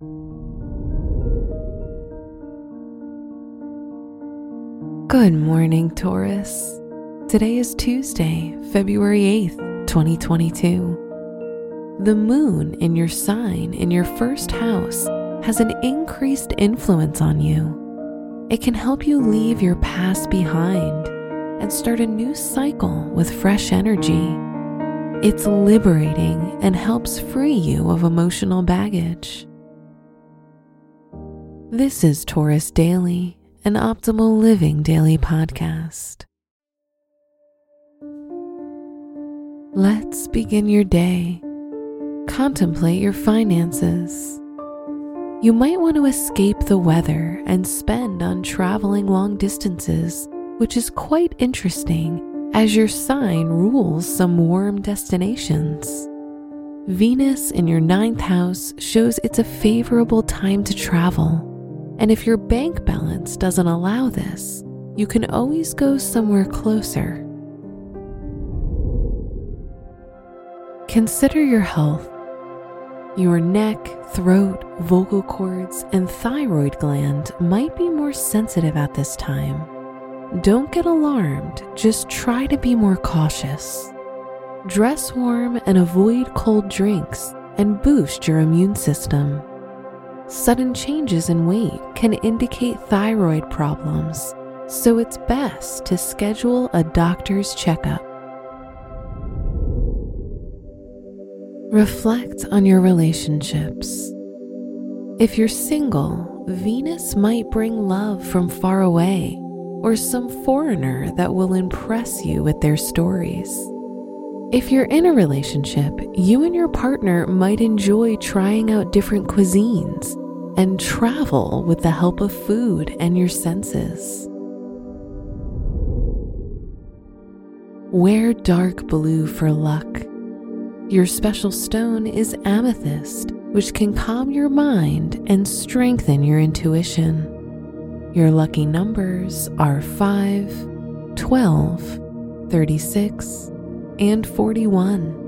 Good morning, Taurus. Today is Tuesday, February 8th, 2022. The moon in your sign in your first house has an increased influence on you. It can help you leave your past behind and start a new cycle with fresh energy. It's liberating and helps free you of emotional baggage. This is Taurus Daily an optimal living daily podcast. Let's begin your day. Contemplate your finances. You might want to escape the weather and spend on traveling long distances, which is quite interesting as your sign rules some warm destinations. Venus in your ninth house shows it's a favorable time to travel and if your bank balance doesn't allow this, you can always go somewhere closer. Consider your health. Your neck, throat, vocal cords, and thyroid gland might be more sensitive at this time. Don't get alarmed, just try to be more cautious. Dress warm and avoid cold drinks and boost your immune system. Sudden changes in weight can indicate thyroid problems, so it's best to schedule a doctor's checkup. Reflect on your relationships. If you're single, Venus might bring love from far away or some foreigner that will impress you with their stories. If you're in a relationship, you and your partner might enjoy trying out different cuisines and travel with the help of food and your senses. Wear dark blue for luck. Your special stone is amethyst, which can calm your mind and strengthen your intuition. Your lucky numbers are 5, 12, 36, and 41.